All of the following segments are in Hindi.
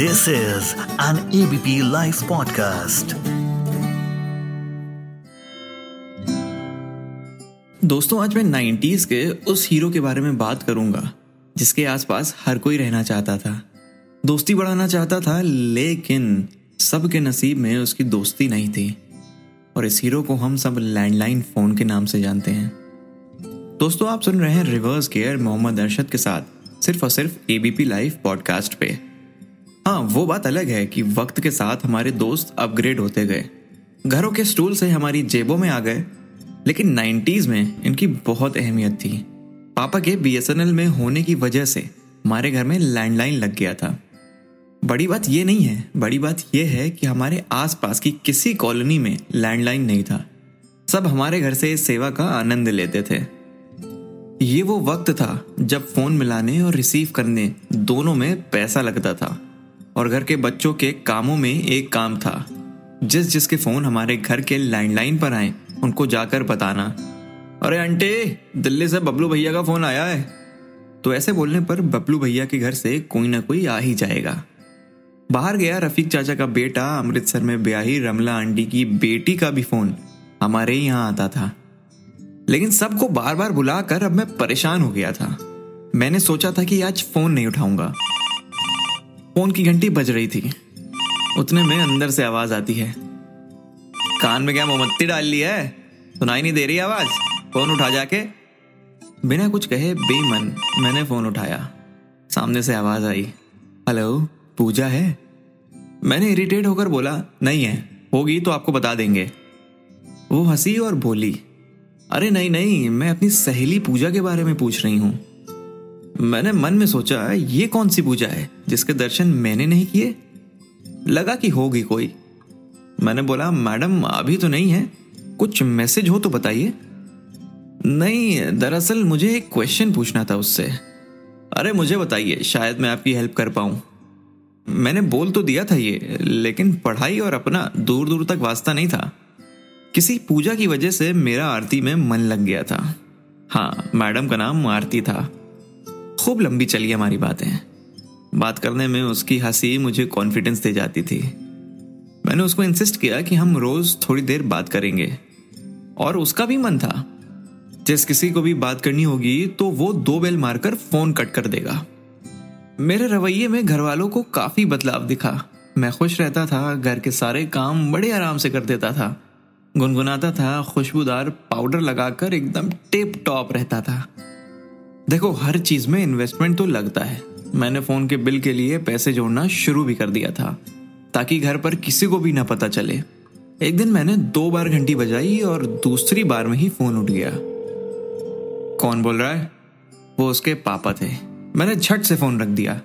This is an ABP Life podcast. दोस्तों, आज मैं 90s के उस हीरो के बारे में बात करूँगा, जिसके आसपास हर कोई रहना चाहता था। दोस्ती बढ़ाना चाहता था, लेकिन सबके नसीब में उसकी दोस्ती नहीं थी। और इस हीरो को हम सब लैंडलाइन फ़ोन के नाम से जानते हैं। दोस्तों, आप सुन रहे हैं रिवर्स केयर मोहम्मद अरशद के साथ, सिर्फ़ और सिर्फ़ एबीपी लाइव पॉडकास्ट पे। हाँ वो बात अलग है कि वक्त के साथ हमारे दोस्त अपग्रेड होते गए। घरों के स्टूल से हमारी जेबों में आ गए, लेकिन 90s में इनकी बहुत अहमियत थी। पापा के बीएसएनएल में होने की वजह से हमारे घर में लैंडलाइन लग गया था। बड़ी बात यह नहीं है, बड़ी बात यह है कि हमारे आसपास की किसी कॉलोनी में लैंडलाइन नहीं था। सब हमारे घर से इस सेवा का आनंद लेते थे। ये वो वक्त था जब फ़ोन मिलाने और रिसीव करने दोनों में पैसा लगता था। और घर के बच्चों के कामों में एक काम था। जिस जिसके फ़ोन हमारे घर के लैंडलाइन पर आए, उनको जाकर बताना। अरे आंटी, दिल्ली से बबलू भैया का फ़ोन आया है। तो ऐसे बोलने पर बबलू भैया के घर से कोई ना कोई आ ही जाएगा। बाहर गया रफीक चाचा का बेटा, अमृतसर में ब्याही रमला आंटी की बेटी का भी फ़ोन हमारे यहाँ आता था। लेकिन सबको बार बार बुलाकर अब मैं परेशान हो गया था। मैंने सोचा था कि आज फ़ोन नहीं उठाऊँगा। फ़ोन की घंटी बज रही थी। उतने में अंदर से आवाज़ आती है। कान में क्या मोमबत्ती डाल ली है? सुनाई नहीं दे रही आवाज़? फ़ोन उठा जाके। बिना कुछ कहे बेमन, मैंने फ़ोन उठाया। सामने से आवाज़ आई। हेलो, पूजा है? मैंने इरिटेट होकर बोला, नहीं है, होगी तो आपको बता देंगे। वो हँसी और बोली, अरे नहीं नहीं, मैं अपनी सहेली पूजा के बारे में पूछ रही हूँ। मैंने मन में सोचा, ये कौन सी पूजा है जिसके दर्शन मैंने नहीं किए? लगा कि होगी कोई। मैंने बोला, मैडम, अभी तो नहीं है। कुछ मैसेज हो तो बताइए। नहीं, दरअसल मुझे एक क्वेश्चन पूछना था उससे। अरे, मुझे बताइए, शायद मैं आपकी हेल्प कर पाऊँ। मैंने बोल तो दिया था ये, लेकिन पढ़ाई और अपना दूर दूर तक वास्ता नहीं था। किसी पूजा की वजह से मेरा आरती में मन लग गया था। हाँ मैडम का नाम आरती था। खूब लंबी चली हमारी बातें। बात करने में उसकी हँसी मुझे कॉन्फिडेंस दे जाती थी। मैंने उसको इंसिस्ट किया कि हम रोज थोड़ी देर बात करेंगे। और उसका भी मन था। जिस किसी को भी बात करनी होगी तो वो दो बेल मारकर फ़ोन कट कर देगा। मेरे रवैये में घर वालों को काफ़ी बदलाव दिखा। मैं खुश रहता था, घर के सारे काम बड़े आराम से कर देता था। गुनगुनाता था, खुशबूदार पाउडर लगाकर एकदम टिप टॉप रहता था। देखो, हर चीज़ में इन्वेस्टमेंट तो लगता है। मैंने फ़ोन के बिल के लिए पैसे जोड़ना शुरू भी कर दिया था, ताकि घर पर किसी को भी ना पता चले। एक दिन मैंने दो बार घंटी बजाई और दूसरी बार में ही फ़ोन उठ गया। कौन बोल रहा है? वो उसके पापा थे। मैंने झट से फ़ोन रख दिया।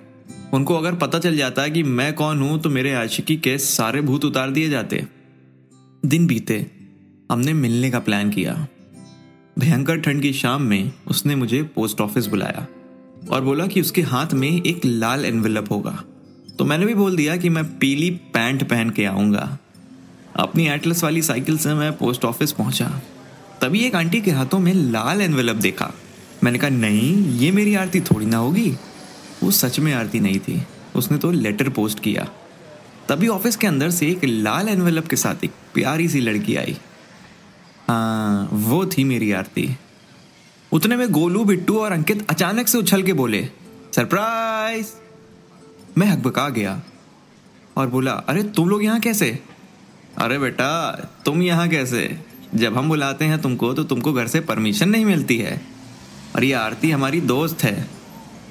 उनको अगर पता चल जाता कि मैं कौन हूँ तो मेरे आशिकी के सारे भूत उतार दिए जाते। दिन बीते। हमने मिलने का प्लान किया। भयंकर ठंड की शाम में उसने मुझे पोस्ट ऑफ़िस बुलाया और बोला कि उसके हाथ में एक लाल एनवेलप होगा। तो मैंने भी बोल दिया कि मैं पीली पैंट पहन के आऊँगा। अपनी एटलस वाली साइकिल से मैं पोस्ट ऑफ़िस पहुँचा। तभी एक आंटी के हाथों में लाल एनवेलप देखा। मैंने कहा, नहीं, ये मेरी आरती थोड़ी ना होगी। वो सच में आरती नहीं थी। उसने तो लेटर पोस्ट किया। तभी ऑफ़िस के अंदर से एक लाल एनवेलप के साथ एक प्यारी सी लड़की आई। हाँ वो थी मेरी आरती। उतने में गोलू, बिट्टू और अंकित अचानक से उछल के बोले, सरप्राइज़! मैं हकबका गया और बोला, अरे, तुम लोग यहाँ कैसे? अरे बेटा, तुम यहाँ कैसे? जब हम बुलाते हैं तुमको तो तुमको घर से परमिशन नहीं मिलती है। और ये आरती हमारी दोस्त है।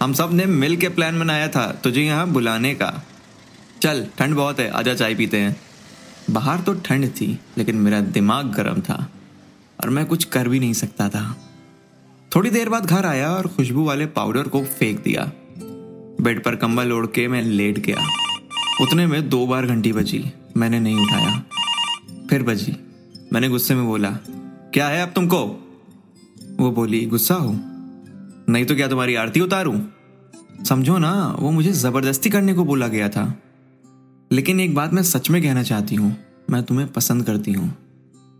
हम सबने मिल के प्लान बनाया था तुझे यहाँ बुलाने का। चल, ठंड बहुत है, आजा चाय पीते हैं। बाहर तो ठंड थी, लेकिन मेरा दिमाग गर्म था। और मैं कुछ कर भी नहीं सकता था। थोड़ी देर बाद घर आया और खुशबू वाले पाउडर को फेंक दिया। बेड पर कंबल ओढ़ के मैं लेट गया। उतने में दो बार घंटी बजी। मैंने नहीं उठाया। फिर बजी। मैंने गुस्से में बोला, क्या है अब तुमको? वो बोली, गुस्सा हो। नहीं तो क्या तुम्हारी आरती उतारूं? समझो ना, वो मुझे ज़बरदस्ती करने को बोला गया था। लेकिन एक बात मैं सच में कहना चाहती हूँ। मैं तुम्हें पसंद करती हूँ।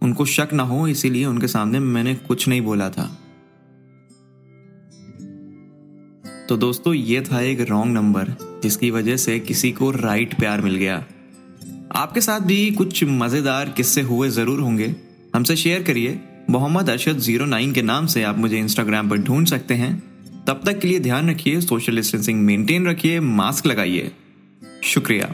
उनको शक ना हो, इसीलिए उनके सामने मैंने कुछ नहीं बोला था। तो दोस्तों, ये था एक रॉन्ग नंबर जिसकी वजह से किसी को राइट प्यार मिल गया। आपके साथ भी कुछ मज़ेदार किस्से हुए ज़रूर होंगे। हमसे शेयर करिए। मोहम्मद अरशद ज़ीरो नाइन के नाम से आप मुझे इंस्टाग्राम पर ढूंढ सकते हैं। तब तक के लिए ध्यान रखिए सोशल डिस्टेंसिंग मेंटेन रखिए मास्क लगाइए। शुक्रिया।